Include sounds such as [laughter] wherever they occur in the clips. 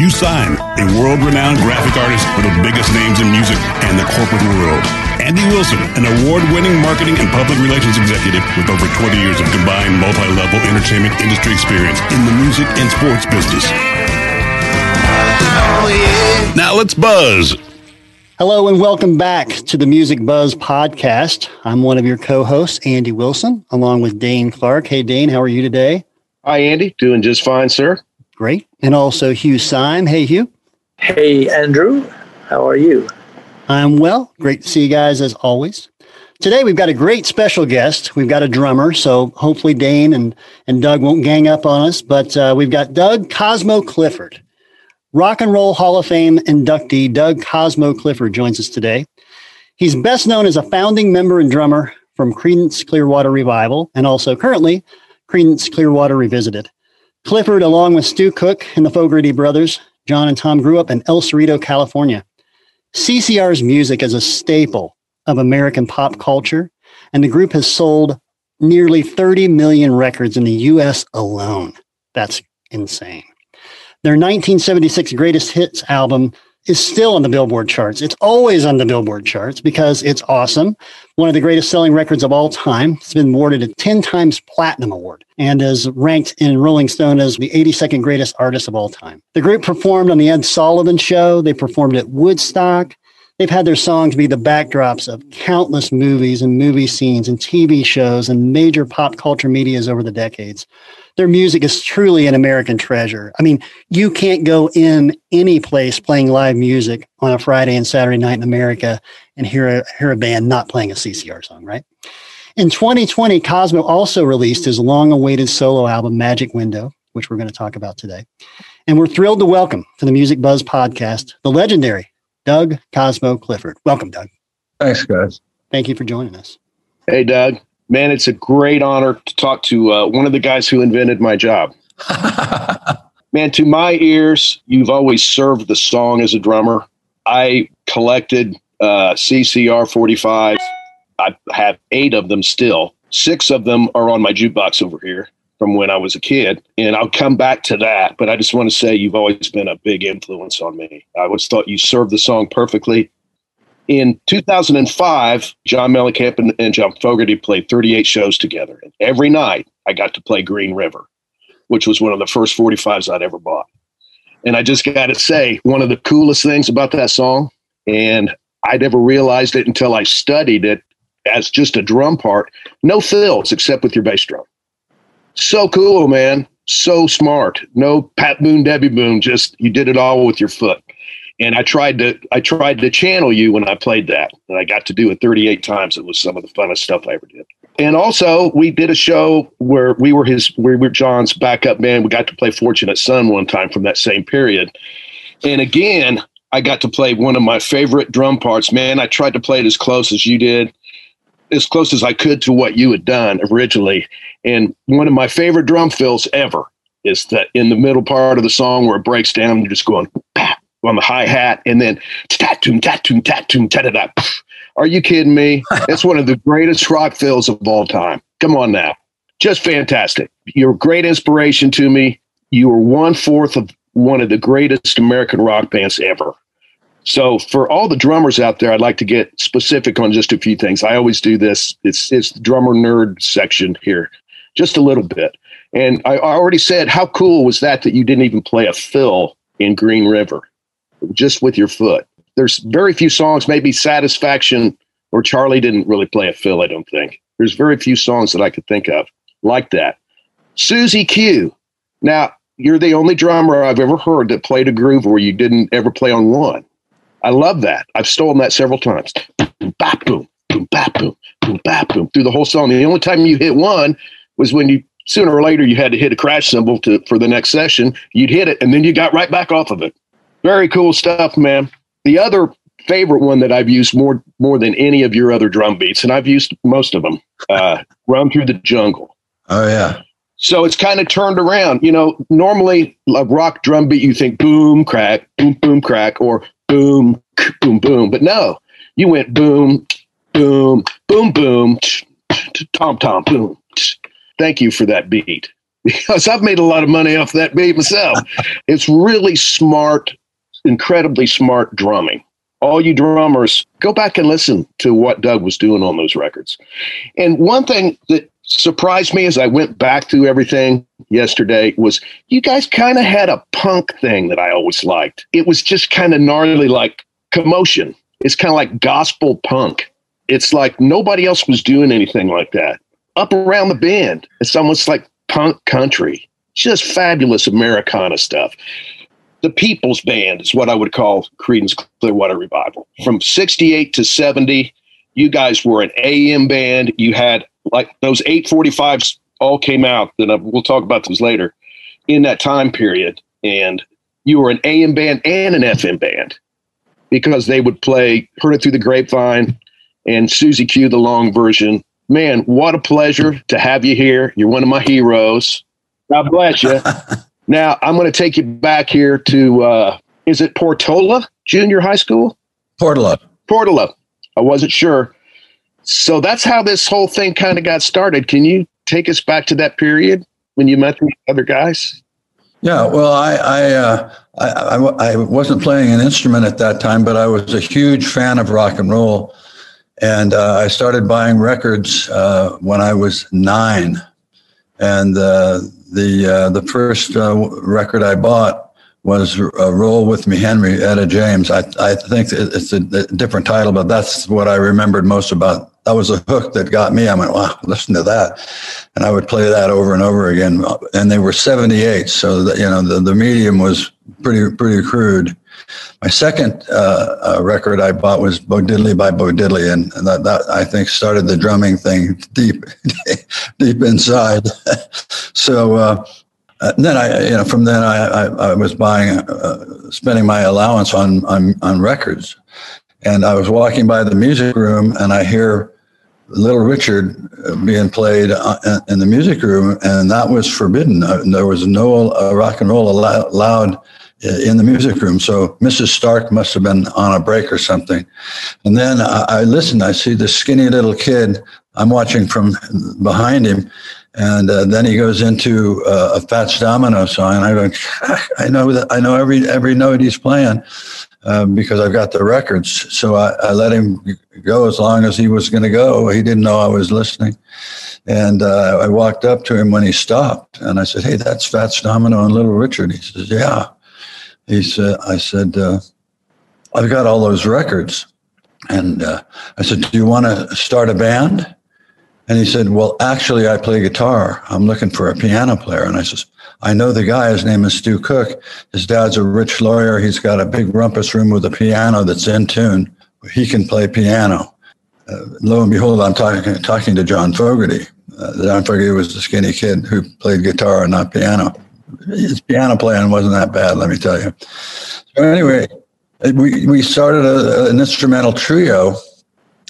Hugh Syme, a world-renowned graphic artist for the biggest names in music and the corporate world. Andy Wilson, an award-winning marketing and public relations executive with over 20 years of combined multi-level entertainment industry experience in the music and sports business. Now let's buzz. Hello and welcome back to the Music Buzz podcast. I'm one of your co-hosts, Andy Wilson, along with Dane Clark. Hey, Dane, how are you today? Hi, Andy. Doing just fine, sir. Great. And also Hugh Syme. Hey, Hugh. Hey, Andrew. How are you? I'm well. Great to see you guys as always. Today we've got a great special guest. We've got a drummer, so hopefully Dane and, and Doug won't gang up on us. But uh, we've got Doug Cosmo Clifford, Rock and Roll Hall of Fame inductee. Doug Cosmo Clifford joins us today. He's best known as a founding member and drummer from Creedence Clearwater Revival, and also currently Creedence Clearwater Revisited. Clifford, along with Stu Cook and the Fogerty brothers, John and Tom grew up in El Cerrito, California. CCR's music is a staple of American pop culture, and the group has sold nearly 30 million records in the US alone. That's insane. Their 1976 Greatest Hits album is still on the Billboard charts. It's always on the Billboard charts because it's awesome. One of the greatest selling records of all time. It's been awarded a 10 times platinum award and is ranked in Rolling Stone as the 82nd greatest artist of all time. The group performed on the Ed Sullivan show. They performed at Woodstock. They've had their songs be the backdrops of countless movies and movie scenes and TV shows and major pop culture medias over the decades. Their music is truly an American treasure. I mean, you can't go in any place playing live music on a Friday and Saturday night in America and hear a, hear a band not playing a CCR song, right? In 2020, Cosmo also released his long awaited solo album, Magic Window, which we're going to talk about today. And we're thrilled to welcome to the Music Buzz podcast the legendary Doug Cosmo Clifford. Welcome, Doug. Thanks, guys. Thank you for joining us. Hey, Doug. Man, it's a great honor to talk to uh, one of the guys who invented my job. [laughs] Man, to my ears, you've always served the song as a drummer. I collected uh, CCR 45s. I have eight of them still. Six of them are on my jukebox over here from when I was a kid. And I'll come back to that. But I just want to say you've always been a big influence on me. I always thought you served the song perfectly. In 2005, John Mellencamp and, and John Fogerty played 38 shows together. And every night I got to play Green River, which was one of the first 45s I'd ever bought. And I just got to say, one of the coolest things about that song, and I never realized it until I studied it as just a drum part, no fills except with your bass drum. So cool, man. So smart. No Pat Boone, Debbie Boone, just you did it all with your foot. And I tried to I tried to channel you when I played that, and I got to do it 38 times. It was some of the funnest stuff I ever did. And also, we did a show where we were his, we were John's backup band. We got to play Fortunate Son one time from that same period. And again, I got to play one of my favorite drum parts. Man, I tried to play it as close as you did, as close as I could to what you had done originally. And one of my favorite drum fills ever is that in the middle part of the song where it breaks down, you're just going on the hi hat, and then tatum tatum tatum ta da Are you kidding me? [laughs] That's one of the greatest rock fills of all time. Come on now, just fantastic. You're a great inspiration to me. You are one fourth of one of the greatest American rock bands ever. So for all the drummers out there, I'd like to get specific on just a few things. I always do this. It's it's the drummer nerd section here, just a little bit. And I already said, how cool was that that you didn't even play a fill in Green River? Just with your foot. There's very few songs, maybe Satisfaction or Charlie didn't really play a fill, I don't think. There's very few songs that I could think of like that. Susie Q. Now, you're the only drummer I've ever heard that played a groove where you didn't ever play on one. I love that. I've stolen that several times. Boom, bap, boom, boom, bap, boom, boom, bap, boom, through the whole song. The only time you hit one was when you sooner or later you had to hit a crash cymbal to for the next session. You'd hit it and then you got right back off of it. Very cool stuff, man. The other favorite one that I've used more more than any of your other drum beats, and I've used most of them. Uh, Run through the jungle. Oh yeah. So it's kind of turned around. You know, normally a rock drum beat, you think boom, crack, boom, boom, crack, or boom, boom, boom. But no, you went boom, boom, boom, boom, tom, tom, boom. Thank you for that beat [laughs] because I've made a lot of money off that beat myself. [laughs] it's really smart incredibly smart drumming. All you drummers, go back and listen to what Doug was doing on those records. And one thing that surprised me as I went back through everything yesterday was you guys kind of had a punk thing that I always liked. It was just kind of gnarly, like commotion. It's kind of like gospel punk. It's like nobody else was doing anything like that. Up around the bend, it's almost like punk country. Just fabulous Americana stuff the people's band is what I would call Creedence Clearwater Revival. From 68 to 70, you guys were an AM band. You had like those 845s all came out, and uh, we'll talk about those later in that time period. And you were an AM band and an FM band because they would play Heard It Through the Grapevine and Susie Q, the long version. Man, what a pleasure to have you here. You're one of my heroes. God bless you. [laughs] Now I'm going to take you back here to uh, is it Portola Junior High School? Portola. Portola. I wasn't sure. So that's how this whole thing kind of got started. Can you take us back to that period when you met the other guys? Yeah, well, I I, uh, I, I I wasn't playing an instrument at that time, but I was a huge fan of rock and roll, and uh, I started buying records uh, when I was nine, and uh, the uh, the first uh, record I bought was uh, "Roll with Me, Henry" Etta James. I I think it's a, a, different title, but that's what I remembered most about. That was a hook that got me. I went, "Wow, listen to that," and I would play that over and over again. And they were seventy eight, so that you know the, the medium was pretty pretty crude. My second uh, uh, record I bought was Bo Diddley by Bo Diddley, and, that, that, I think started the drumming thing deep, [laughs] deep inside. [laughs] so uh, uh, then I, you know, from then I, I, I was buying, uh, spending my allowance on, on on records, and I was walking by the music room, and I hear Little Richard uh, being played in the music room, and that was forbidden. There was no rock and roll allowed in the music room. So Mrs. Stark must have been on a break or something. And then I, I listened. I see this skinny little kid. I'm watching from behind him. And uh, then he goes into uh, a Fats Domino song, and I go, [laughs] I know that I know every every note he's playing uh, because I've got the records. So I, I let him go as long as he was going to go. He didn't know I was listening, and uh, I walked up to him when he stopped, and I said, "Hey, that's Fats Domino and Little Richard." He says, "Yeah." He said, I said, uh, I've got all those records. And uh, I said, Do you want to start a band? And he said, Well, actually, I play guitar. I'm looking for a piano player. And I says, I know the guy. His name is Stu Cook. His dad's a rich lawyer. He's got a big rumpus room with a piano that's in tune. He can play piano. Uh, lo and behold, I'm talking talking to John Fogerty. Uh, John Fogerty was the skinny kid who played guitar and not piano. His piano playing wasn't that bad, let me tell you. So anyway, we we started a, an instrumental trio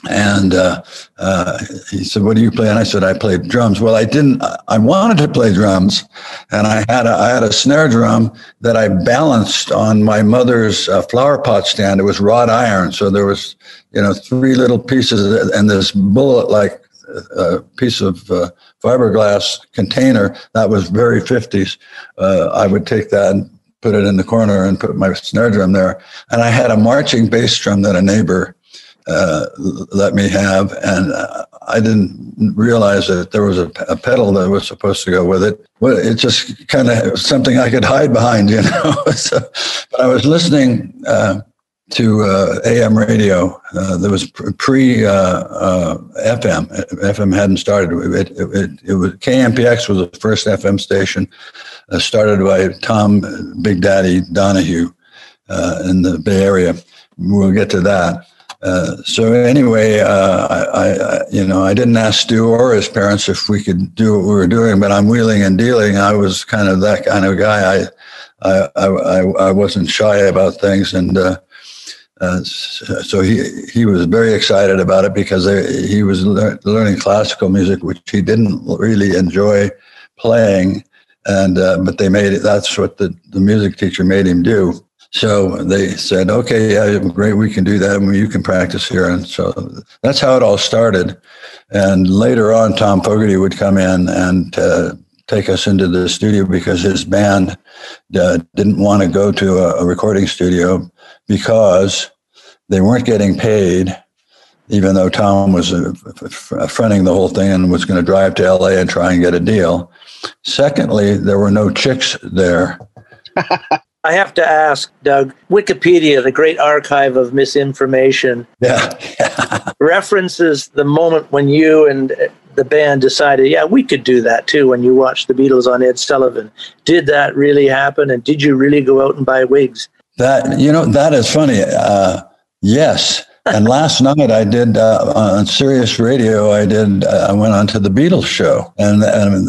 and uh, uh, he said, "What do you play?" And I said, "I played drums." Well, I didn't. I wanted to play drums, and I had a, I had a snare drum that I balanced on my mother's uh, flower pot stand. It was wrought iron, so there was, you know, three little pieces and this bullet-like uh, piece of uh, fiberglass container that was very fifties. Uh, I would take that and put it in the corner and put my snare drum there, and I had a marching bass drum that a neighbor uh, let me have, and uh, I didn't realize that there was a, a, pedal that was supposed to go with it. It just kind of something I could hide behind, [laughs] you know. so, but I was listening uh, to uh, AM radio. Uh, there was pre FM. FM hadn't started. It, it, it, it, was KMPX was the first FM station, started by Tom Big Daddy Donahue in the Bay Area. We'll get to that. Uh, so anyway, uh, I, I, you know, I didn't ask Stu or his parents if we could do what we were doing, but I'm wheeling and dealing. I was kind of that kind of guy. I, I, I, I wasn't shy about things, and uh, so he he was very excited about it because he was learning classical music, which he didn't really enjoy playing, and uh, but they made it. That's what the the music teacher made him do. So they said, okay, yeah, great, we can do that. and you can practice here. And so that's how it all started. And later on, Tom Fogerty would come in and uh, take us into the studio because his band uh, didn't want to go to a, a recording studio because they weren't getting paid even though Tom was uh, fronting the whole thing and was going to drive to LA and try and get a deal. Secondly, there were no chicks there. [laughs] I have to ask, Doug, Wikipedia, the great archive of misinformation, [laughs] yeah. [laughs] references the moment when you and the band decided, yeah, we could do that too when you watched the Beatles on Ed Sullivan. Did that really happen? And did you really go out and buy wigs? That, you know, that is funny. Uh, yes and [laughs] last night I did uh, on Sirius Radio. I did. Uh, I went on to the Beatles show, and, and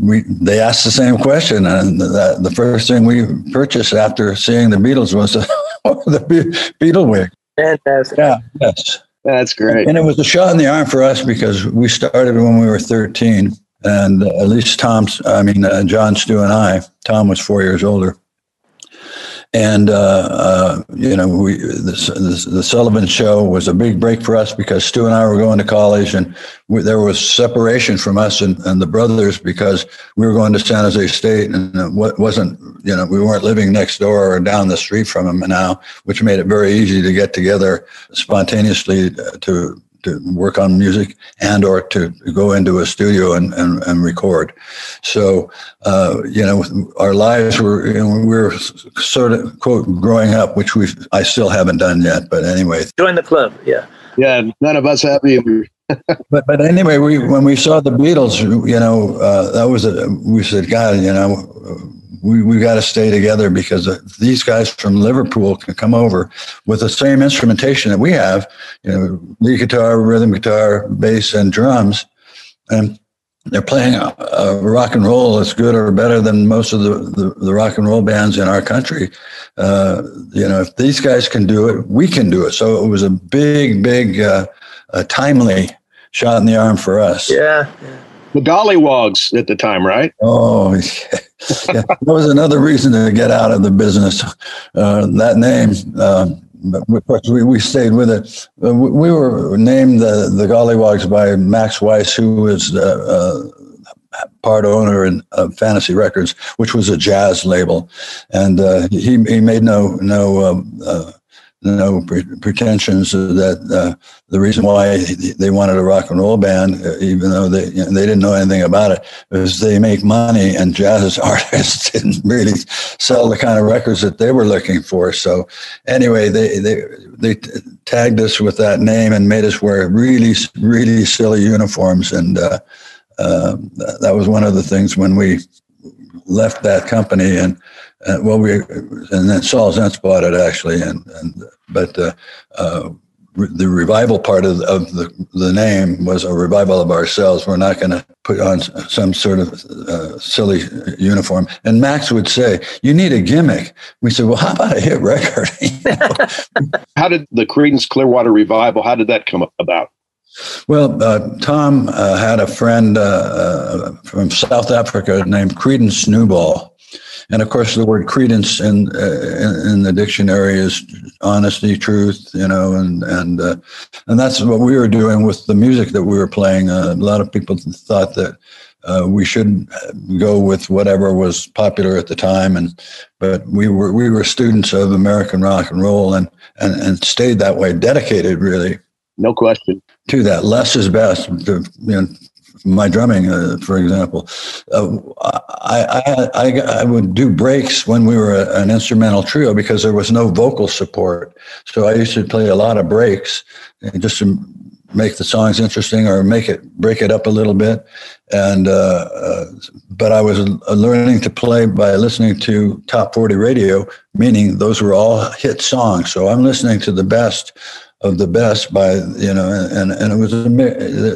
we they asked the same question. And the, the first thing we purchased after seeing the Beatles was the, [laughs] the Beatle wig. Fantastic. Yeah. Yes. That's great. And it was a shot in the arm for us because we started when we were 13, and at least Tom's. I mean, uh, John, Stu, and I. Tom was four years older and, uh, uh, you know, we, the, the, Sullivan show was a big break for us because Stu and I were going to college and we, there was separation from us and, and the brothers because we were going to San Jose State and it wasn't, you know, we weren't living next door or down the street from them now, which made it very easy to get together spontaneously to to work on music and or to go into a studio and, and, and record. So, uh, you know, our lives were, you know, we were sort of quote growing up, which we I still haven't done yet. But anyway, join the club. Yeah. Yeah. None of us have either. [laughs] but but anyway, we when we saw the Beatles, you know, uh, that was a we said, God, you know, we we got to stay together because these guys from Liverpool can come over with the same instrumentation that we have, you know, lead guitar, rhythm guitar, bass, and drums, and they're playing a, a rock and roll that's good or better than most of the, the, the rock and roll bands in our country. Uh, you know, if these guys can do it, we can do it. So it was a big, big, uh, timely shot in the arm for us. Yeah. yeah the Golliwogs at the time, right? Oh, yeah. [laughs] yeah. that was another reason to get out of the business. Uh, that name, uh, but of course, we, we stayed with it. Uh, we were named the, the Golliwogs by Max Weiss, who was uh, uh, part owner in Fantasy Records, which was a jazz label, and uh, he he made no no um, no pretensions that uh, the reason why they wanted a rock and roll band, uh, even though they you know, they didn't know anything about it, was they make money and jazz [laughs] artists didn't really sell the kind of records that they were looking for. So anyway, they they they tagged us with that name and made us wear really really silly uniforms, and uh, uh, that was one of the things when we left that company and uh, well we and then Saul Zaentz bought it actually and and but uh, uh, the revival part of, of the, the name was a revival of ourselves. We're not going to put on some sort of uh, silly uniform. And Max would say, "You need a gimmick." We said, "Well, how about a hit record?" [laughs] [laughs] how did the Creedence Clearwater revival? How did that come about? Well, uh, Tom uh, had a friend uh, uh, from South Africa named Creedence Newball, and of course, the word credence in, uh, in the dictionary is honesty, truth, you know, and and uh, and that's what we were doing with the music that we were playing. Uh, a lot of people thought that uh, we should go with whatever was popular at the time, and but we were we were students of American rock and roll, and and and stayed that way, dedicated really. No question. To that, less is best. To, you know, my drumming, uh, for example, uh, I, I, I, I, would do breaks when we were a, an instrumental trio because there was no vocal support. So I used to play a lot of breaks just to make the songs interesting or make it break it up a little bit. And uh, uh but I was learning to play by listening to top forty radio, meaning those were all hit songs. So I'm listening to the best of the best by you know and and it was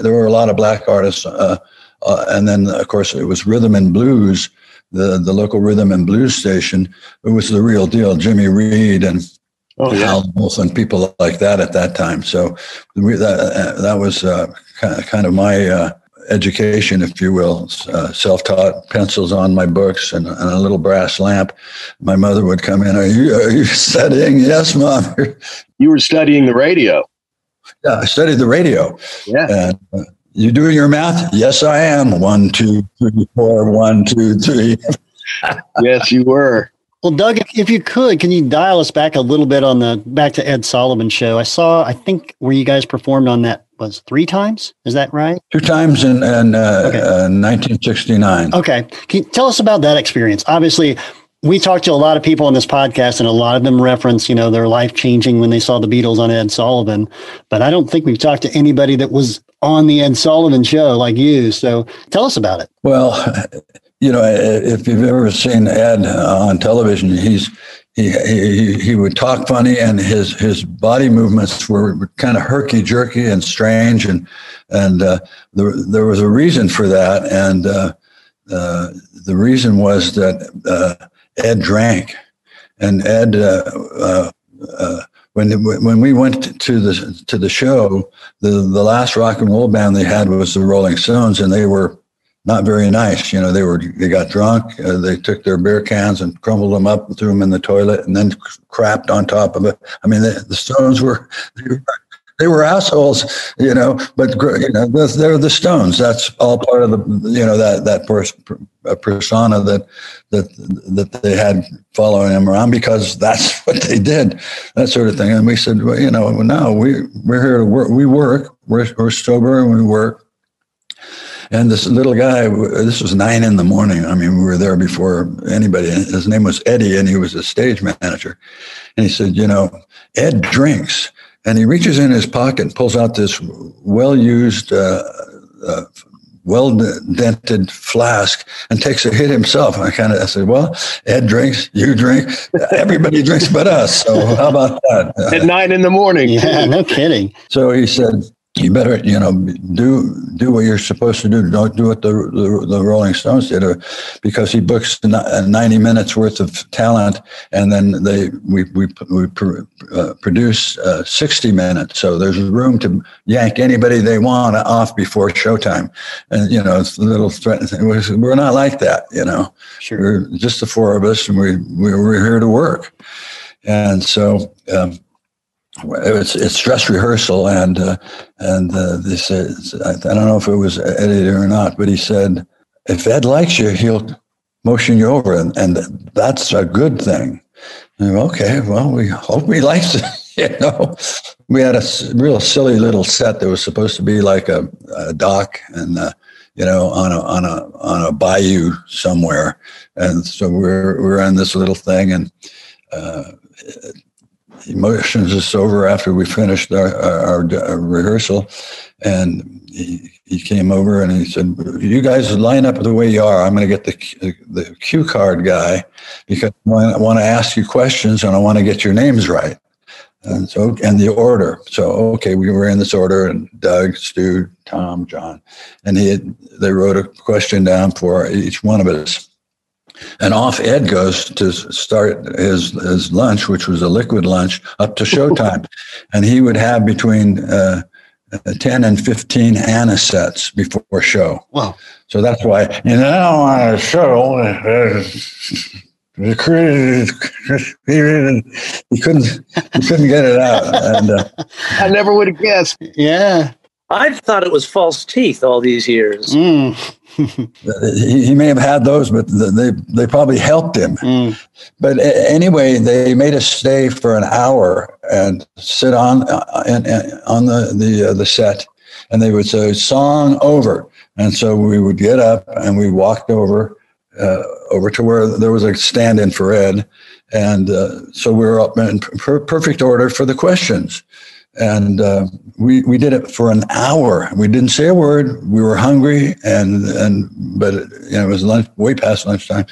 there were a lot of black artists uh, uh, and then of course it was rhythm and blues the the local rhythm and blues station it was the real deal jimmy reed and oh, yeah. Howlin' Wolf and people like that at that time so we, that that was uh, kind of my uh, education, if you will, uh, self-taught, pencils on my books and, and, a little brass lamp. My mother would come in. Are you are you studying? [laughs] Yes, mom. [laughs] You were studying the radio. Yeah, I studied the radio. Yeah. And, uh, you doing your math? Yes, I am. One, two, three, four. One, two, three. [laughs] yes, you were. Well, Doug, if, if you could, can you dial us back a little bit on the back to Ed Sullivan show? I saw, I think, where you guys performed on that was three times. Is that right? Two times in, in uh, okay. uh, 1969. Okay. Can you tell us about that experience? Obviously, we talked to a lot of people on this podcast, and a lot of them reference, you know, their life changing when they saw the Beatles on Ed Sullivan. But I don't think we've talked to anybody that was on the Ed Sullivan show like you. So tell us about it. Well, [laughs] you know, if you've ever seen Ed on television, he's he, he he would talk funny, and his his body movements were kind of herky jerky and strange, and and uh, there there was a reason for that, and uh, uh, the reason was that uh, Ed drank, and Ed. Uh, uh, when when we went to the to the show, the the last rock and roll band they had was the Rolling Stones, and they were not very nice. You know, they were they got drunk. Uh, they took their beer cans and crumbled them up, and threw them in the toilet, and then crapped on top of it. I mean, the, the Stones were [laughs] they were assholes, you know. But you know, they're the Stones. That's all part of the you know that that pers- persona that that that they had following them around because that's [laughs] what they did, that sort of thing. And we said, well, you know, no, we we're here to work. We work. We're, we're sober and we work and this little guy, this was nine in the morning. I mean, we were there before anybody. His name was Eddie, and he was a stage manager. And he said, You know, Ed drinks. And he reaches in his pocket and pulls out this well used, uh, uh, well dented flask and takes a hit himself. And I kind of I said, Well, Ed drinks, you drink, everybody drinks but us. So how about that? At nine in the morning. Yeah, no kidding. So he said, you better, you know, do do what you're supposed to do. Don't do what the the, the Rolling Stones did, uh, because he books uh, 90 minutes worth of talent, and then they we we we uh, produce uh, 60 minutes. So there's room to yank anybody they want off before showtime, and you know, it's a little threatening. We're not like that, you know. Sure. We're just the four of us, and we we're here to work, and so. Um, it's it's dress rehearsal, and uh, and uh, they said I don't know if it was Eddie or not, but he said if Ed likes you, he'll motion you over, and, and that's a good thing. And, okay, well, we hope he likes it. [laughs] you know, we had a real silly little set that was supposed to be like a, a dock, and uh, you know, on a on a on a bayou somewhere, and so we're we're on this little thing, and uh, motions us over after we finished our, our, our uh, rehearsal, and he he came over and he said, "You guys line up the way you are. I'm going to get the the cue card guy because I want to ask you questions and I want to get your names right." And so, and the order. So, okay, we were in this order, and Doug, Stu, Tom, John, and he had, they wrote a question down for each one of us. And off Ed goes to start his his lunch, which was a liquid lunch, up to showtime, [laughs] and he would have between. Uh, 10 and 15 anisettes before show. Wow. So that's why, you know, on a show, uh, [laughs] the crew, he couldn't, he couldn't get it out. And uh, [laughs] I never would have guessed. Yeah. I thought it was false teeth all these years. Mm. [laughs] he, he may have had those, but they, they probably helped him. Mm. But anyway, they made us stay for an hour and sit on uh, and, and on the the uh, the set, and they would say song over, and so we would get up and we walked over uh, over to where there was a stand-in for Ed, and uh, so we were up in per- perfect order for the questions. And uh, we we did it for an hour. We didn't say a word. We were hungry, and and but you know it was lunch, way past lunchtime.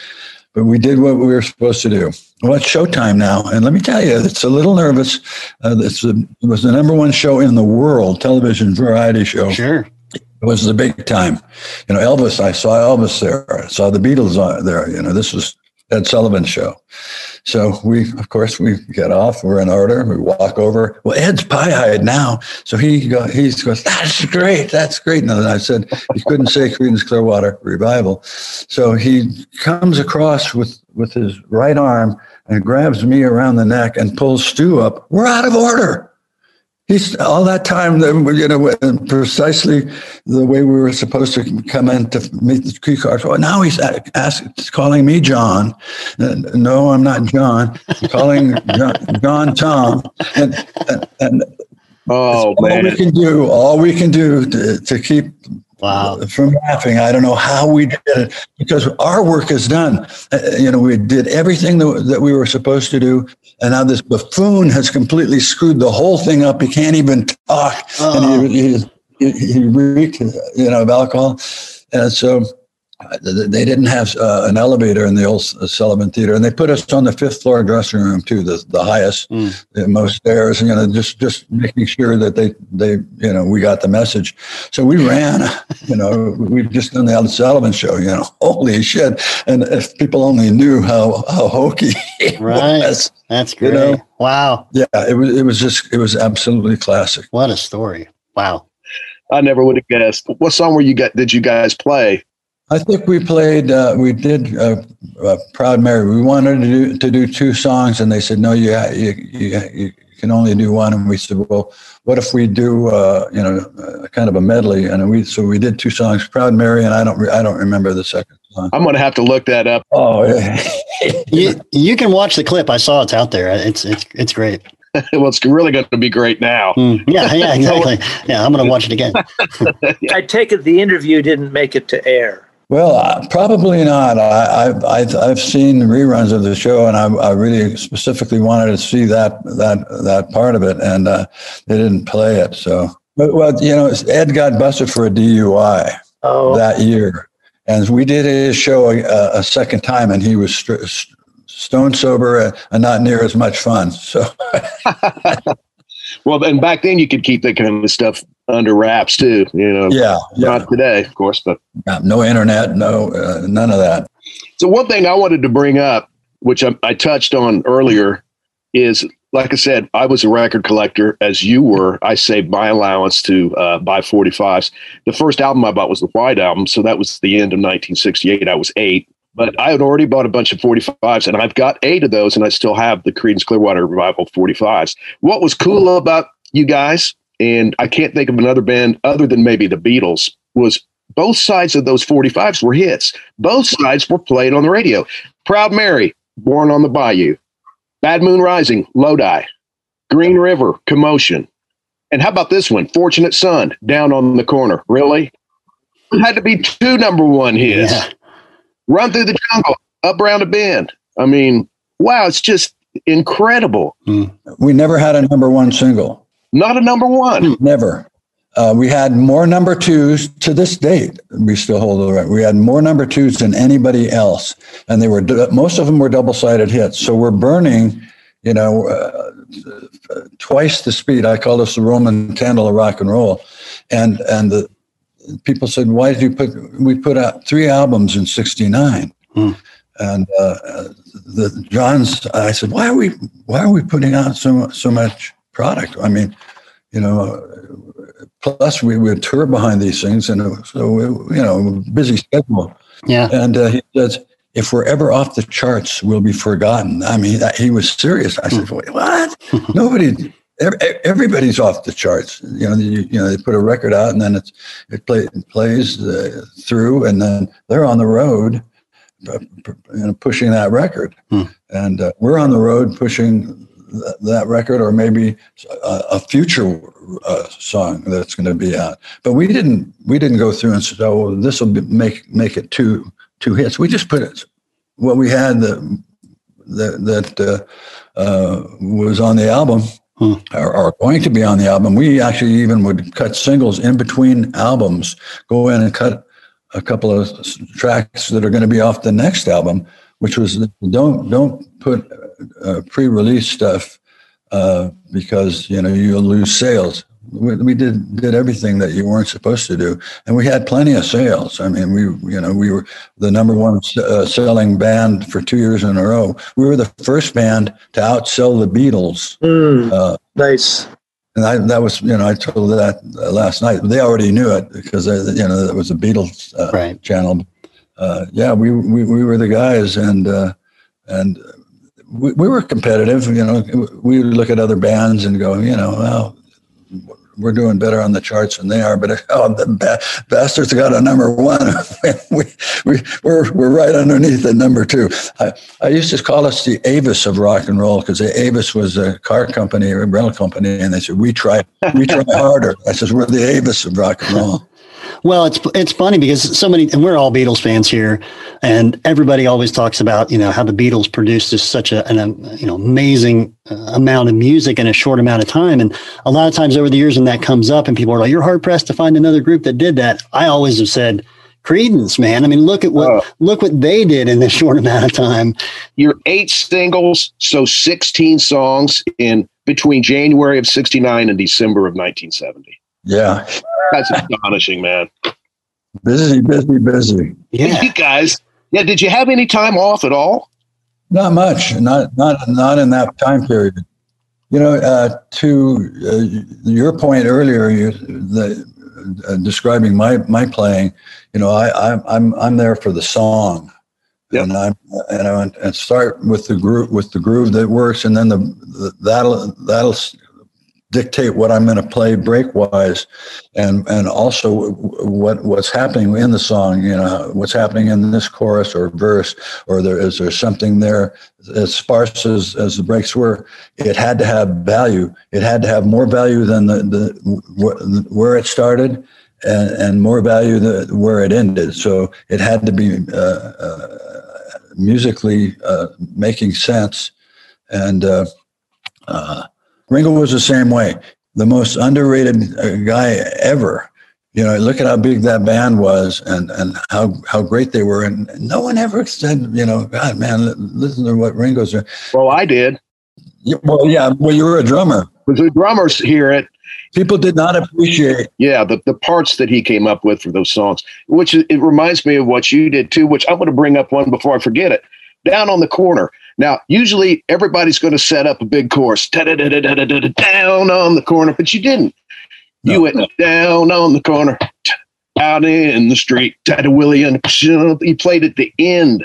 But we did what we were supposed to do. Well, it's showtime now, and let me tell you, it's a little nervous. Uh, it's a, it was the number one show in the world, television variety show. Sure. It was the big time. You know, Elvis, I saw Elvis there. I saw the Beatles there. You know, this was Ed Sullivan show. So we, of course, we get off. We're in order. We walk over. Well, Ed's pie-eyed now, so he go, he goes, "That's great. That's great." And I said he couldn't say Creedence Clearwater Revival, so he comes across with with his right arm and grabs me around the neck and pulls Stu up. We're out of order. He's all that time, then you uh, know, precisely the way we were supposed to come in to meet the key. Well, now he's uh, ask, calling me John. Uh, no, I'm not John. He's calling John, John Tom. And, and, and Oh all man, we can do, all we can do to, to keep Wow. from laughing. I don't know how we did it because our work is done. Uh, you know, we did everything that, that we were supposed to do. And now this buffoon has completely screwed the whole thing up. He can't even talk. Oh. And he, he, he reeked, you know, of alcohol. And so uh, they didn't have uh, an elevator in the old Sullivan Theater, and they put us on the fifth floor dressing room too, the, the highest, Mm. the most stairs, you know, just just making sure that they they you know we got the message. So we ran, [laughs] you know, we've just done the Ed Sullivan show, you know, [laughs] holy shit! And if people only knew how how hokey [laughs] it Right. was, That's You great. know? Wow. yeah, it was it was just it was absolutely classic. What a story. Wow. I never would have guessed. What song were you got? Did you guys play? I think we played. Uh, we did uh, uh, "Proud Mary." We wanted to do to do two songs, and they said, "No, you you, you, you can only do one." And we said, "Well, what if we do uh, you know uh, kind of a medley?" And we so we did two songs, "Proud Mary," and I don't re- I don't remember the second song. I'm going to have to look that up. Oh, yeah. [laughs] You you can watch the clip. I saw it's out there. It's it's it's great. [laughs] well, it's really going to be great now. Mm. Yeah, yeah, [laughs] exactly. Yeah, I'm gonna watch it again. I take it the interview didn't make it to air. Well, uh, probably not. I, I've, I've I've seen reruns of the show, and I, I really specifically wanted to see that that that part of it, and uh, they didn't play it. So, but, well, you know, Ed got busted for a DUI Oh, that year, and we did his show a, a second time, and he was st- st- stone sober and, and not near as much fun. So, [laughs] Well, and back then you could keep that kind of stuff under wraps too. You know, yeah, yeah, not today, of course, but no internet, no uh, none of that. So one thing I wanted to bring up, which I, I touched on earlier, is like I said, I was a record collector as you were. I saved my allowance to uh, buy 45s. The first album I bought was the White Album, so that was the end of 1968. I was eight, but I had already bought a bunch of 45s, and I've got eight of those, and I still have the Creedence Clearwater Revival 45s. What was cool about you guys, and I can't think of another band other than maybe the Beatles, was both sides of those 45s were hits. Both sides were played on the radio. Proud Mary, Born on the Bayou. Bad Moon Rising, Lodi. Green River, Commotion. And how about this one? Fortunate Son, Down on the Corner. Really? It had to be two number one hits. Yeah. Run Through the Jungle, Up Round a Bend. I mean, wow, it's just incredible. Hmm. We never had a number one single. Not a number one. Never. uh, we had more number twos to this date. We still hold the record. We had more number twos than anybody else, and they were most of them were double sided hits. So we're burning, you know, uh, twice the speed. I call this the Roman candle of rock and roll, and and the people said, "Why did you put?" We put out three albums in '69. Hmm. And uh, the John's, I said, why are we why are we putting out so so much product? I mean, you know, plus we would tour behind these things, and so you know, busy schedule. Yeah. And uh, he says, if we're ever off the charts, we'll be forgotten. I mean, he was serious. I said, Wait, what? [laughs] Nobody, everybody's off the charts. You know, you, you, know, they put a record out, and then it's it, play, it plays uh, through, and then they're on the road, uh, you know, pushing that record, hmm. and uh, we're on the road pushing that record or maybe a, a future uh, song that's going to be out. But we didn't we didn't go through and say, "Oh, this will make make it two two hits." We just put it what we had that that, that uh, uh, was on the album. Hmm. Or, or, going to be on the album. We actually even would cut singles in between albums, go in and cut a couple of tracks that are going to be off the next album, which was don't don't put uh, pre-release stuff uh, because you know you'll lose sales. We, we, did did everything that you weren't supposed to do, and we had plenty of sales. I mean, we you know we were the number one uh, selling band for two years in a row. We were the first band to outsell the Beatles. Mm, nice. And I, that was, you know, I told that uh, last night. They already knew it because, uh, you know, it was a Beatles uh, right. channel. Uh, yeah, we, we we were the guys, and and we, we were competitive. You know, we would look at other bands and go, you know, well, we're doing better on the charts than they are, but [laughs] oh, the ba- bastards got a number one. [laughs] we, we, we're, we're right underneath the number two. I, I used to call us the Avis of rock and roll because Avis was a car company, a rental company, and they said, we try, we try harder. I says, we're the Avis of rock and roll. Well, it's it's funny because so many, and we're all Beatles fans here, and everybody always talks about you know how the Beatles produced just such a an you know amazing uh, amount of music in a short amount of time, and a lot of times over the years when that comes up, and people are like, "You're hard pressed to find another group that did that." I always have said. Creedence, man. I mean, look at what uh, look what they did in this [laughs] short amount of time. Your eight singles, so sixteen songs in between January of '69 and December of 1970. Yeah. That's astonishing, man. Busy, busy, busy. Yeah. you guys, yeah, did you have any time off at all? Not much. Not not not in that time period. You know, uh, to uh, your point earlier, you the uh, describing my my playing. You know, I, I I'm I'm there for the song. Yep. and I'm and I and start with the groove with the groove that works, and then the, the that'll that'll dictate what I'm going to play break wise, and and also what what's happening in the song. You know, what's happening in this chorus or verse, or there is there something there as sparse as, as the breaks were. It had to have value. It had to have more value than the the where it started. And, and more value than where it ended. So it had to be uh, uh, musically uh, making sense. And uh, uh, Ringo was the same way. The most underrated uh, guy ever. You know, look at how big that band was and, and how, how great they were. And no one ever said, you know, God, man, listen to what Ringo's doing. Well, I did. Well, yeah. Well, you were a drummer. The drummers hear it. People did not appreciate. Yeah, the, the parts that he came up with for those songs, which it reminds me of what you did too, which I'm going to bring up one before I forget it. Down on the corner. Now, usually everybody's going to set up a big chorus down on the corner, but you didn't. You went down on the corner, out in the street, Tata William. he played at the end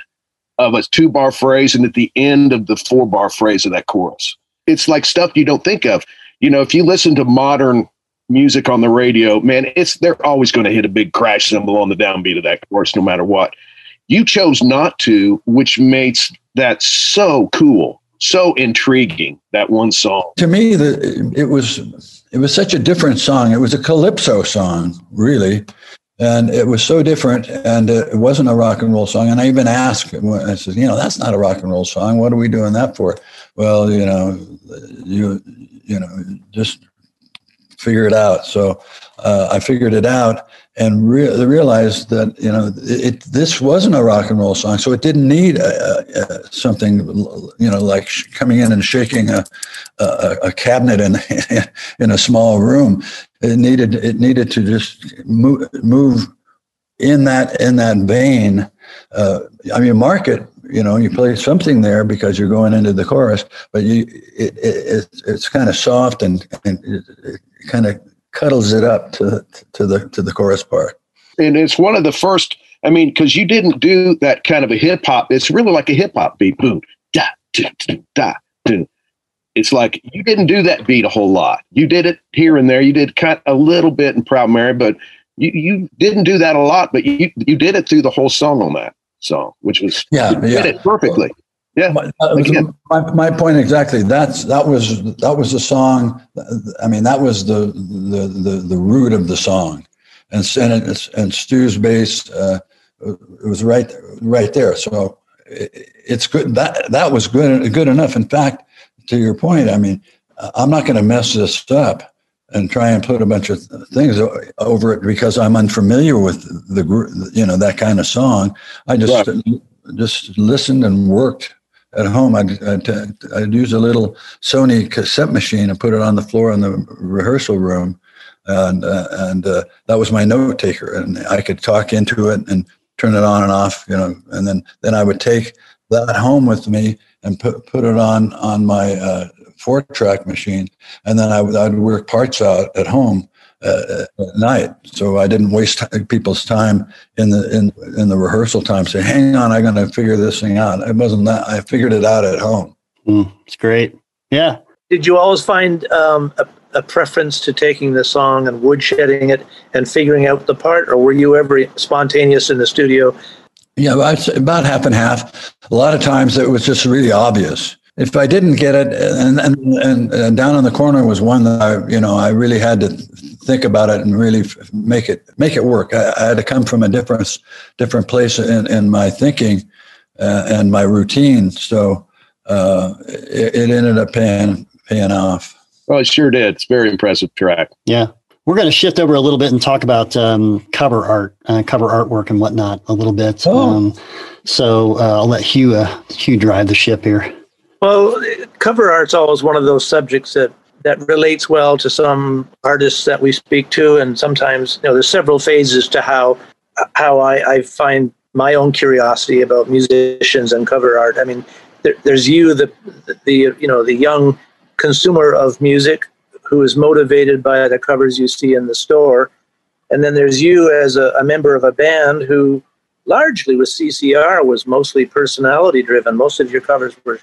of a two bar phrase and at the end of the four bar phrase of that chorus. It's like stuff you don't think of. You know, if you listen to modern music on the radio, man, it's they're always going to hit a big crash cymbal on the downbeat of that chorus, no matter what. You chose not to, which makes that so cool, so intriguing. That one song. To me, the, it was it was such a different song. It was a calypso song, really, and it was so different. And it wasn't a rock and roll song. And I even asked, I said, you know, that's not a rock and roll song. What are we doing that for? Well, you know, you you know, just figure it out. So uh, I figured it out and re- realized that you know it, it, this wasn't a rock and roll song, so it didn't need a, a, something you know like sh- coming in and shaking a, a, cabinet in [laughs] in a small room. It needed it needed to just move move in that in that vein. Uh, I mean, market. You know, you play something there because you're going into the chorus, but you it, it it's kind of soft and and kind of cuddles it up to to the to the chorus part. And it's one of the first. I mean, because you didn't do that kind of a hip hop. It's really like a hip hop beat. Boom, da, da, da, da. It's like you didn't do that beat a whole lot. You did it here and there. You did cut a little bit in Proud Mary, but you, you didn't do that a lot. But you you did it through the whole song on that song, which was yeah, you yeah. did it perfectly. Yeah, my, my point exactly. That's that was that was the song. I mean, that was the the the, the root of the song, and and and Stu's bass. Uh, it was right right there. So it, it's good. That that was good good enough. In fact, to your point, I mean, I'm not going to mess this up and try and put a bunch of things over it because I'm unfamiliar with the you know that kind of song. I just right. just listened and worked at home, I'd, I'd, I'd, use a little Sony cassette machine and put it on the floor in the rehearsal room. And, uh, and uh, that was my note taker. And I could talk into it and turn it on and off, you know, and then, then I would take that home with me and put, put it on, on my uh, four track machine. And then I would, I'd work parts out at home uh, at night, so I didn't waste t- people's time in the in in the rehearsal time. Say, hang on, I'm going to figure this thing out. It wasn't that I figured it out at home. Mm, it's great. Yeah. Did you always find um, a, a, preference to taking the song and woodshedding it and figuring out the part, or were you ever spontaneous in the studio? Yeah, about half and half. A lot of times it was just really obvious if I didn't get it, and, and, and, and down in the corner was one that I, you know, I really had to think about it and really make it make it work. I, I had to come from a different different place in, in my thinking uh, and my routine. So uh, it, it, ended up paying paying off. Well, it sure did. It's very impressive track. Yeah. We're going to shift over a little bit and talk about um, cover art, uh, cover artwork, and whatnot a little bit. Oh. Um, so uh, I'll let Hugh uh, Hugh drive the ship here. Well, cover art's always one of those subjects that that relates well to some artists that we speak to, and sometimes you know there's several phases to how how I, I find my own curiosity about musicians and cover art. I mean, there, there's you, the the you know the young consumer of music who is motivated by the covers you see in the store, and then there's you as a, a member of a band who largely with CCR was mostly personality driven. Most of your covers were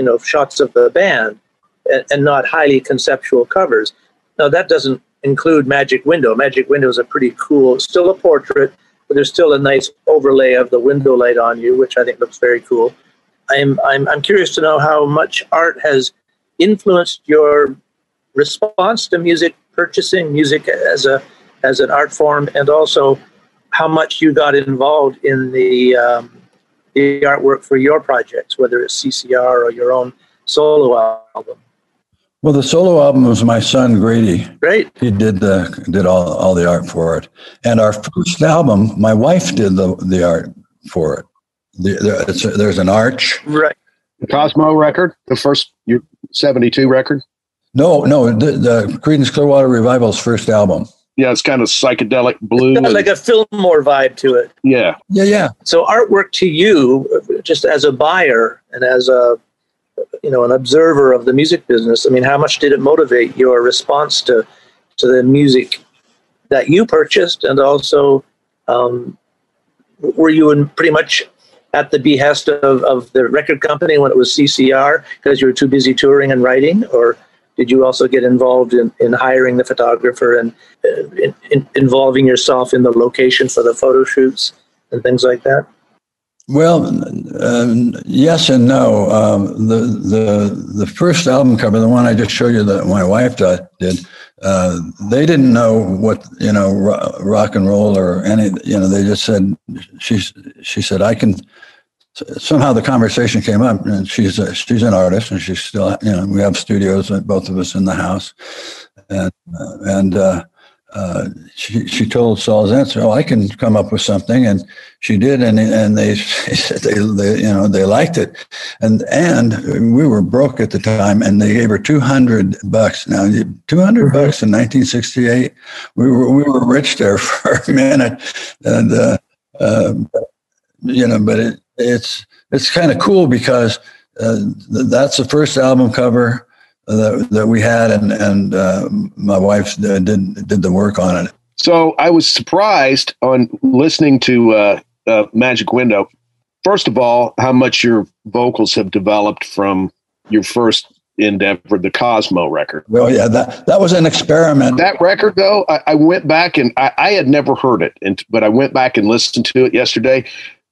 you know shots of the band and, and not highly conceptual covers. Now that doesn't include Magic Window. Magic Window is a pretty cool, still a portrait, but there's still a nice overlay of the window light on you, which I think looks very cool. I'm I'm I'm curious to know how much art has influenced your response to music purchasing, music as a as an art form, and also how much you got involved in the um, the artwork for your projects, whether it's CCR or your own solo album? Well, the solo album was my son Grady. Great. He did the did all, all the art for it, and our first album, my wife did the the art for it. The, a, there's an arch. Right. The Cosmo record, the first your '72 record. No, no, the, the Creedence Clearwater Revival's first album yeah, it's kind of psychedelic blue. It's got like a Fillmore vibe to it. Yeah. Yeah, yeah. So artwork to you, just as a buyer and as a you know an observer of the music business, I mean, how much did it motivate your response to to the music that you purchased, and also um, were you in pretty much at the behest of, of the record company when it was CCR because you were too busy touring and writing, or did you also get involved in, in hiring the photographer and uh, in, in, involving yourself in the location for the photo shoots and things like that? Well, um, yes and no. Um, the the the first album cover, the one I just showed you that my wife did, uh, they didn't know what you know rock and roll or any. You know, they just said she she said I can somehow the conversation came up and she's a, she's an artist and she's still you know we have studios both of us in the house and uh, and uh, uh, she she told Saul Zaentz, "Oh, I can come up with something," and she did, and and they [laughs] they, they you know they liked it, and and we were broke at the time, and they gave her two hundred bucks. Now, two hundred mm-hmm. bucks in nineteen sixty eight, we were we were rich there [laughs] for a minute, and uh, uh, you know, but it, it's it's kind of cool because uh, that's the first album cover that, that we had, and and uh, my wife did did the work on it. So I was surprised on listening to uh, uh, Magic Window. First of all, how much your vocals have developed from your first endeavor, the Cosmo record. Well, yeah, that that was an experiment. That record, though, I, I went back and I, I, had never heard it, and but I went back and listened to it yesterday.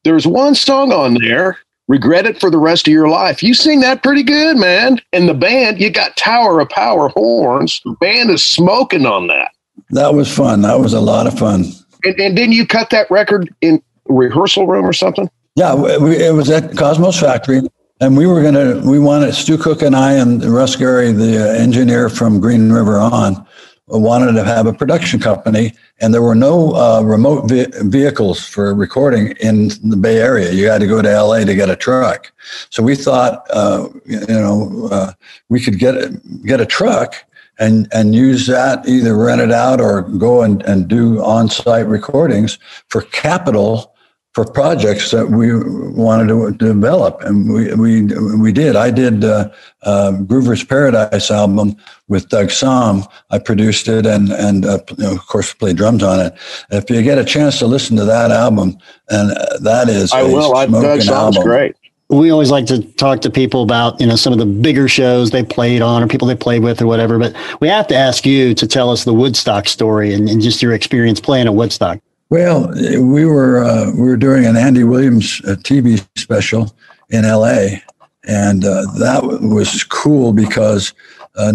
There's one song on there regret it for the rest of your life. You sing that pretty good, man. And the band, you got Tower of Power horns. The band is smoking on that. That was fun. That was a lot of fun. And, and didn't you cut that record in rehearsal room or something? Yeah, we, it was at Cosmo's Factory. And we were going to, we wanted, Stu Cook and I and Russ Gary, the uh, engineer from Green River on, wanted to have a production company, and there were no uh, remote ve- vehicles for recording in the Bay Area. You had to go to LA to get a truck. So we thought, uh, you know, uh, we could get a, get a truck and and use that either rent it out or go and, and do on-site recordings for capital for projects that we wanted to develop, and we we we did. I did uh, uh, Groover's Paradise album with Doug Sahm. I produced it, and and uh, you know, of course played drums on it. If you get a chance to listen to that album, and that is I will. I, Doug Sahm's great. We always like to talk to people about you know some of the bigger shows they played on or people they played with or whatever. But we have to ask you to tell us the Woodstock story and, and just your experience playing at Woodstock. Well, we were uh, we were doing an Andy Williams uh, TV special in L.A. and uh, that was cool because uh,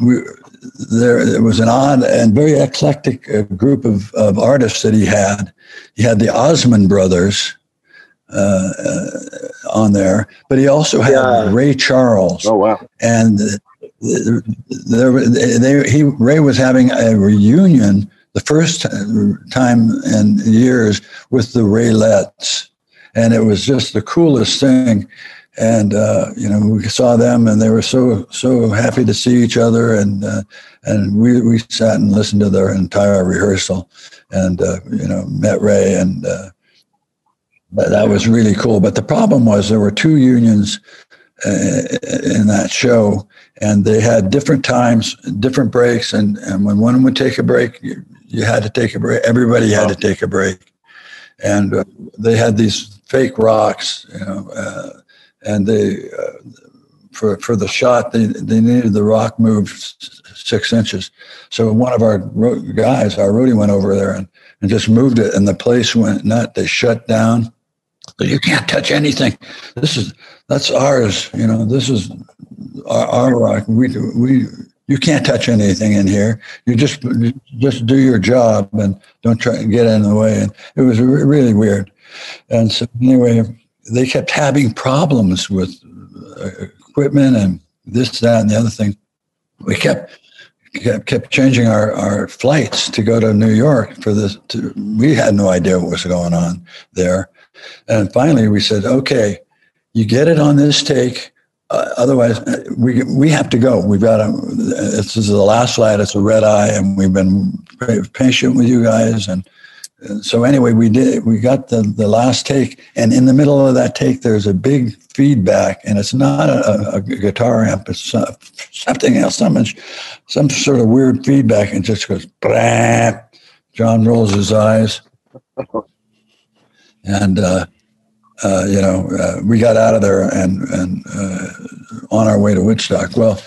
we, there it was an odd and very eclectic uh, group of, of artists that he had. He had the Osmond brothers uh, on there, but he also had yeah. Ray Charles. Oh wow! And there, they, he Ray was having a reunion the first time in years with the Raelettes. And it was just the coolest thing. And, uh, you know, we saw them and they were so, so happy to see each other. And, uh, and we, we sat and listened to their entire rehearsal and, uh, you know, met Ray and, uh, that was really cool. But the problem was there were two unions uh, in that show, and they had different times, different breaks, and, and when one would take a break, you, had to take a break. Everybody had to take a break, and uh, they had these fake rocks, you know, uh, and they uh, for for the shot they they needed the rock moved six inches. So one of our guys, our Rudy, went over there and, and just moved it, and the place went nut. They shut down. You can't touch anything. This is that's ours. You know, this is our, our rock. We we you can't touch anything in here. You just just do your job and don't try and get in the way. And it was really weird. And so anyway, they kept having problems with uh, equipment and this, that, and the other thing. We kept kept, kept changing our, our flights to go to New York for this. To, we had no idea what was going on there. And finally, we said, okay, you get it on this take uh, otherwise, we we have to go. We've got a. This is the last flight. It's a red eye, and we've been patient with you guys. And, and so anyway, we did. We got the the last take, and in the middle of that take, there's a big feedback, and it's not a, a guitar amp. It's something else. Some some sort of weird feedback, and just goes. Blah. John rolls his eyes, and. Uh, uh, you know, uh, we got out of there and and uh, on our way to Woodstock. Well,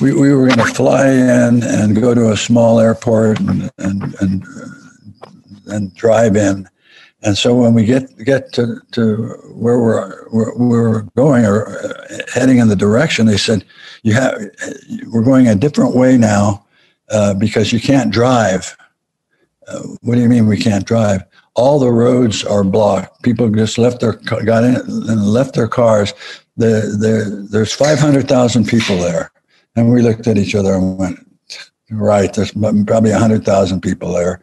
we, we were going to fly in and go to a small airport and and and, uh, and drive in. And so when we get get to, to where we're where we're going or uh, heading in the direction, they said you have we're going a different way now because you can't drive. what do you mean we can't drive? All the roads are blocked. People just left their got in and left their cars. The, the, there's 500,000 people there, and we looked at each other and went, Right. There's probably 100,000 people there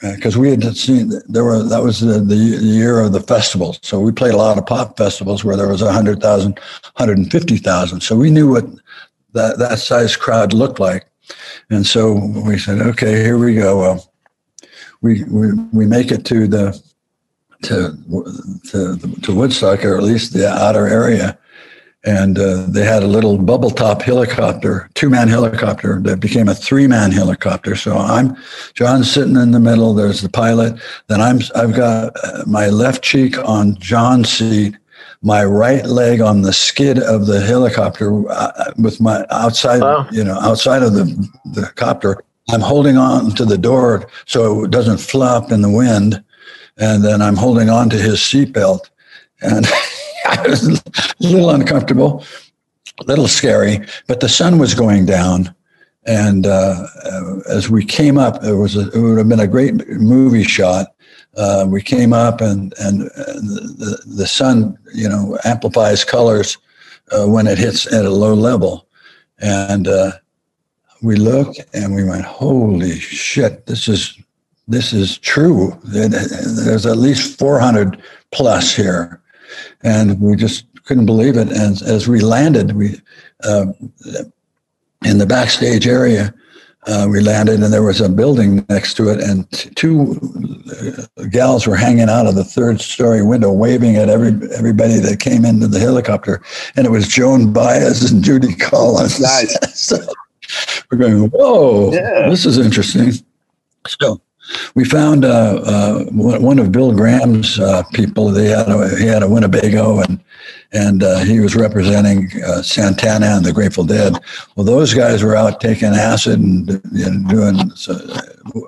because uh, we had seen there were that was the, the year of the festivals. So we played a lot of pop festivals where there was 100,000, 150,000. So we knew what that, that size crowd looked like. And so we said, okay, here we go. Well, we, we, we make it to the, to, to, to Woodstock, or at least the outer area and uh, they had a little bubble top helicopter, two man helicopter that became a three man helicopter. So I'm John sitting in the middle. There's the pilot. Then I'm I've got uh, my left cheek on John's seat, my right leg on the skid of the helicopter uh, with my outside, wow. you know, outside of the the copter. I'm holding on to the door so it doesn't flop in the wind, and then I'm holding on to his seatbelt and. [laughs] I was a little uncomfortable, a little scary, but the sun was going down. And uh, as we came up, it was a, it would have been a great movie shot. Uh, we came up, and and, the, the sun, you know, amplifies colors uh, when it hits at a low level, and uh, we looked and we went, "Holy shit! This is this is true. There's at least 400 plus here." and we just couldn't believe it. And as we landed, we uh, in the backstage area, uh, we landed, and there was a building next to it, and t- two uh, gals were hanging out of the third story window, waving at every everybody that came into the helicopter, and it was Joan Baez and Judy Collins. Nice. [laughs] so we're going, whoa, yeah. this is interesting. So we found uh, uh, one of Bill Graham's uh, people. They had a, he had a Winnebago, and and uh, he was representing uh, Santana and the Grateful Dead. Well, those guys were out taking acid and you know, doing so,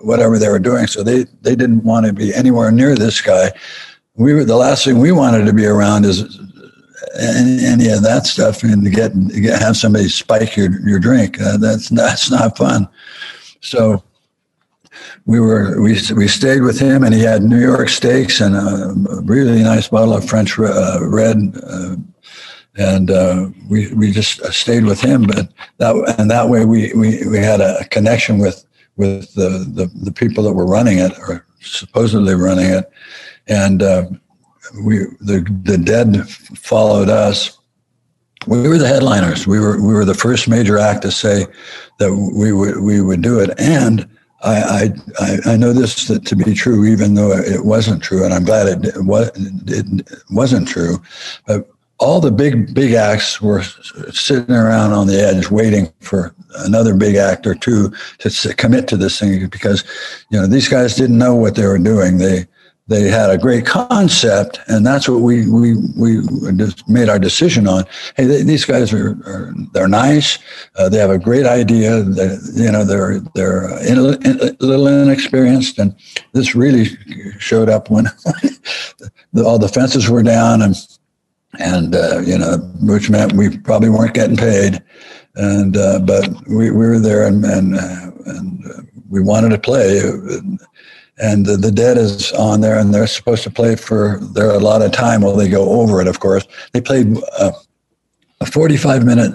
whatever they were doing. So they they didn't want to be anywhere near this guy. We were the last thing we wanted to be around is any, any of that stuff and to get, get have somebody spike your your drink. Uh, that's [laughs] that's not fun. So we were we we stayed with him, and he had New York steaks and a, really nice bottle of French uh, red. Uh, and uh, we we just stayed with him, but that and that way we we, we had a connection with with the, the, the people that were running it or supposedly running it, and uh, we the the dead followed us. We were the headliners. We were we were the first major act to say that we would we would do it, and I, I, I know this to be true, even though it wasn't true, and I'm glad it, it wasn't true. But all the big big acts were sitting around on the edge, waiting for another big act or two to commit to this thing because, you know, these guys didn't know what they were doing. They they had a great concept, and that's what we we we just made our decision on. Hey, they, these guys are, are, they're nice. Uh, they have a great idea. They, you know, they're they're in, in, a little inexperienced, and this really showed up when [laughs] the, all the fences were down, and and uh, you know, which meant we probably weren't getting paid, and uh, but we, we were there, and and, uh, and uh, we wanted to play the, the dead is on there and they're supposed to play for there a lot of time while they go over it of course. They played uh, a 45 minute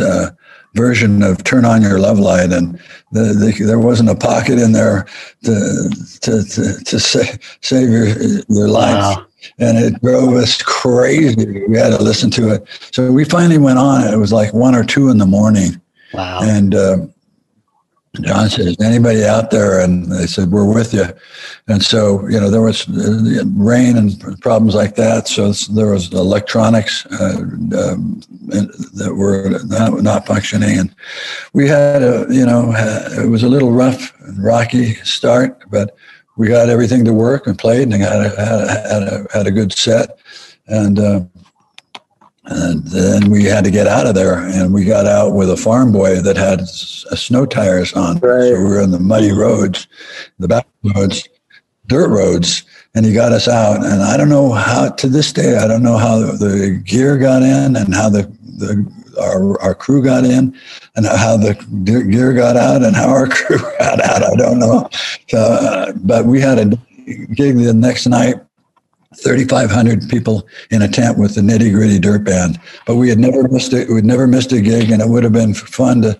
uh, version of turn on your love light and the, the, there wasn't a pocket in there to to, to, to sa- save your, your life. Wow. and it drove us crazy. We had to listen to it. So we finally went on. It was like one or two in the morning. Wow. And uh, John said, "Is anybody out there?" And they said, "We're with you." And so, you know, there was uh, rain and problems like that. So there was electronics uh, um, that were not, not, functioning, and we had a, you know, it was a little rough and rocky start, but we got everything to work and played and had a, had a, had a, had a good set, and. Uh, and then we had to get out of there, and we got out with a farm boy that had snow tires on. Right. So we were on the muddy roads, the back roads, dirt roads, and he got us out. And I don't know how, to this day, I don't know how the gear got in and how the, the our, our crew got in and how the gear got out and how our [laughs] crew got out. I don't know. So, uh, but we had a gig the next night 3,500 people in a tent with the nitty gritty dirt band. But we had never missed it. We'd never missed a gig, and it would have been fun to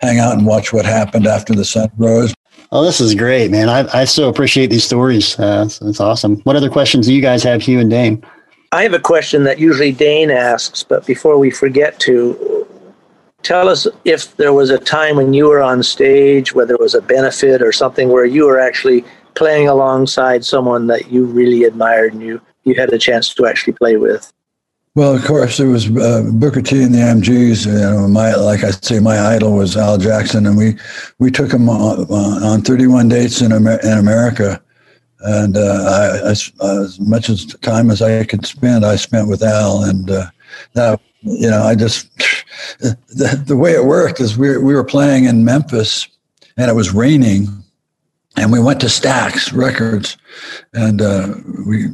hang out and watch what happened after the sun rose. Oh, this is great, man. I, I so appreciate these stories. Uh, it's, it's awesome. What other questions do you guys have, Hugh and Dane? I have a question that usually Dane asks, but before we forget to, tell us if there was a time when you were on stage, whether it was a benefit or something where you were actually playing alongside someone that you really admired and you, you had a chance to actually play with. Well, of course, it was uh, Booker T and the MGs. You know, my like I say, my idol was Al Jackson, and we we took him on, on 31 dates in Amer- in America, and uh, I, as much as time as I could spend, I spent with Al, and uh, that you know, I just [laughs] the, the way it worked is we we were playing in Memphis, and it was raining, and we went to Stax Records, and uh, we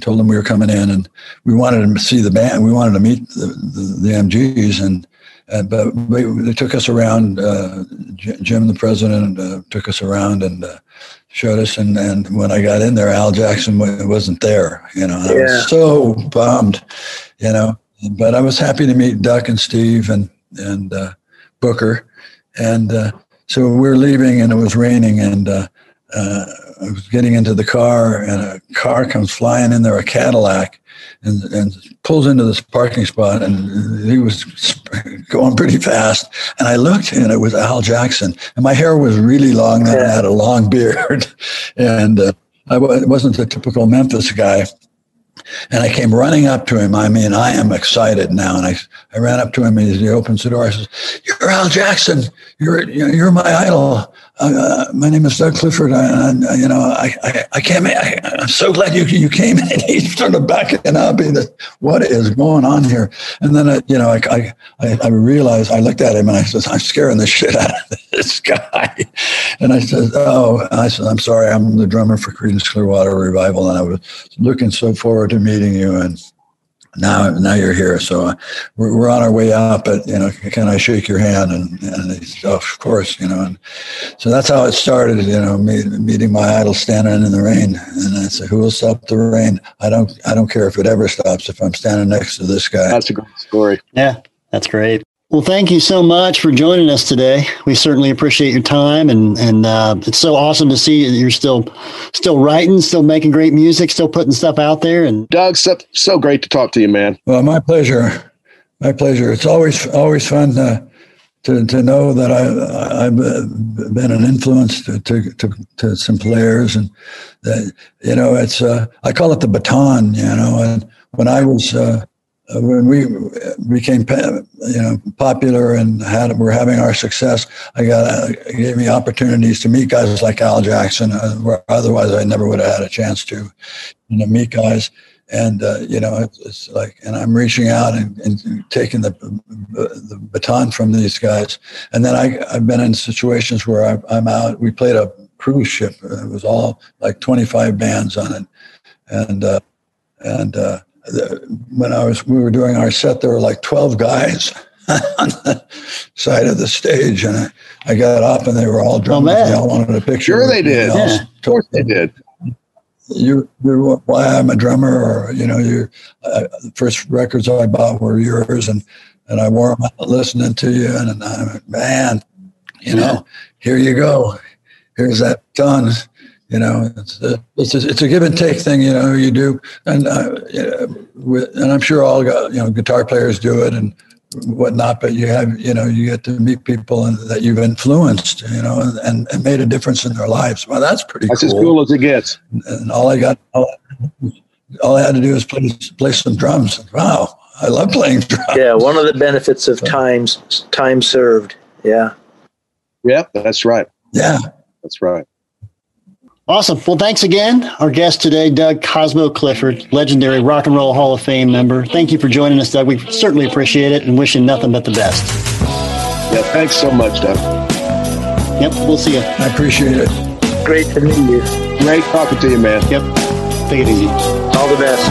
told them we were coming in, and we wanted to see the band. We wanted to meet the, the, the MGs, and, and but we, they took us around. Uh, Jim, the president, uh, took us around and uh, showed us. And, and when I got in there, Al Jackson wasn't there. You know, I was so bummed. You know, but I was happy to meet Duck and Steve and and uh, Booker, and uh, so we we're leaving, and it was raining, and uh, I was getting into the car, and a car comes flying in there, a Cadillac, and, and pulls into this parking spot, and he was [laughs] going pretty fast. And I looked, and it was Al Jackson, and my hair was really long, and I had a long beard, [laughs] and uh, I wasn't the typical Memphis guy. And I came running up to him. I mean, I am excited now. And I, I ran up to him and he opens the door. I says, "You're Al Jackson. You're you're my idol. Uh, uh, my name is Doug Clifford. Uh, and uh, you know, I, I, I came. I, am so glad you you came." [laughs] And he started backing up. He said, "What is going on here?" And then I, you know, I, I I realized I looked at him and I said, "I'm scaring the [laughs] shit out of this guy." And I said, "Oh," I said, "I'm sorry. I'm the drummer for Creedence Clearwater Revival, and I was looking so forward to meeting you." And now now you're here. So uh, we're, we're on our way out but you know can i shake your hand? And, and oh, of course you know and so that's how it started you know me, meeting my idol standing in the rain. And i said who will stop the rain? I don't i don't care if it ever stops if i'm standing next to this guy. That's a great story. Yeah that's great well, thank you so much for joining us today. We certainly appreciate your time, and and uh, it's so awesome to see you're still still writing, still making great music, still putting stuff out there. And Doug, so, so great to talk to you, man. Well, my pleasure, my pleasure. It's always always fun to to, to know that I I've been an influence to to, to, to some players, and that you know it's uh, I call it the baton. You know, and when I was uh, uh, when we became you know popular and had were having our success, I got uh, gave me opportunities to meet guys like Al Jackson, uh, where otherwise I never would have had a chance to, you know, meet guys. And uh, you know, it's, like, and I'm reaching out and, and taking the the baton from these guys. And then I I've been in situations where I, I'm out. We played a cruise ship. It was all like 25 bands on it, and uh, and uh, when I was we were doing our set, there were like twelve guys [laughs] on the side of the stage, and I, I got up, and they were all drunk. Oh, they all wanted a picture. Sure, they did. Yeah. Of course, they did. You, you're why I'm a drummer, or you know, you. Uh, the first records I bought were yours, and and I wore them out listening to you, and, and I'm man, you know, here you go. Here's that ton you know, it's a, it's a, it's a give and take thing. You know, you do, and uh, with, and I'm sure all you know guitar players do it and whatnot. But you have you know you get to meet people and, that you've influenced, you know, and, and made a difference in their lives. Well, that's pretty. That's cool. as cool as it gets. And all I got, all, all I had to do was play play some drums. Wow, I love playing [laughs] drums. Yeah, one of the benefits of times time served. Yeah. Yep, that's right. Yeah, that's right. Awesome. Well, thanks again. Our guest today, Doug Cosmo Clifford, legendary Rock and Roll Hall of Fame member. Thank you for joining us, Doug. We certainly appreciate it and wishing nothing but the best. Yeah, thanks so much, Doug. Yep, we'll see you. I appreciate it. Great to meet you. Great talking to you, man. Yep. Take it easy. All the best.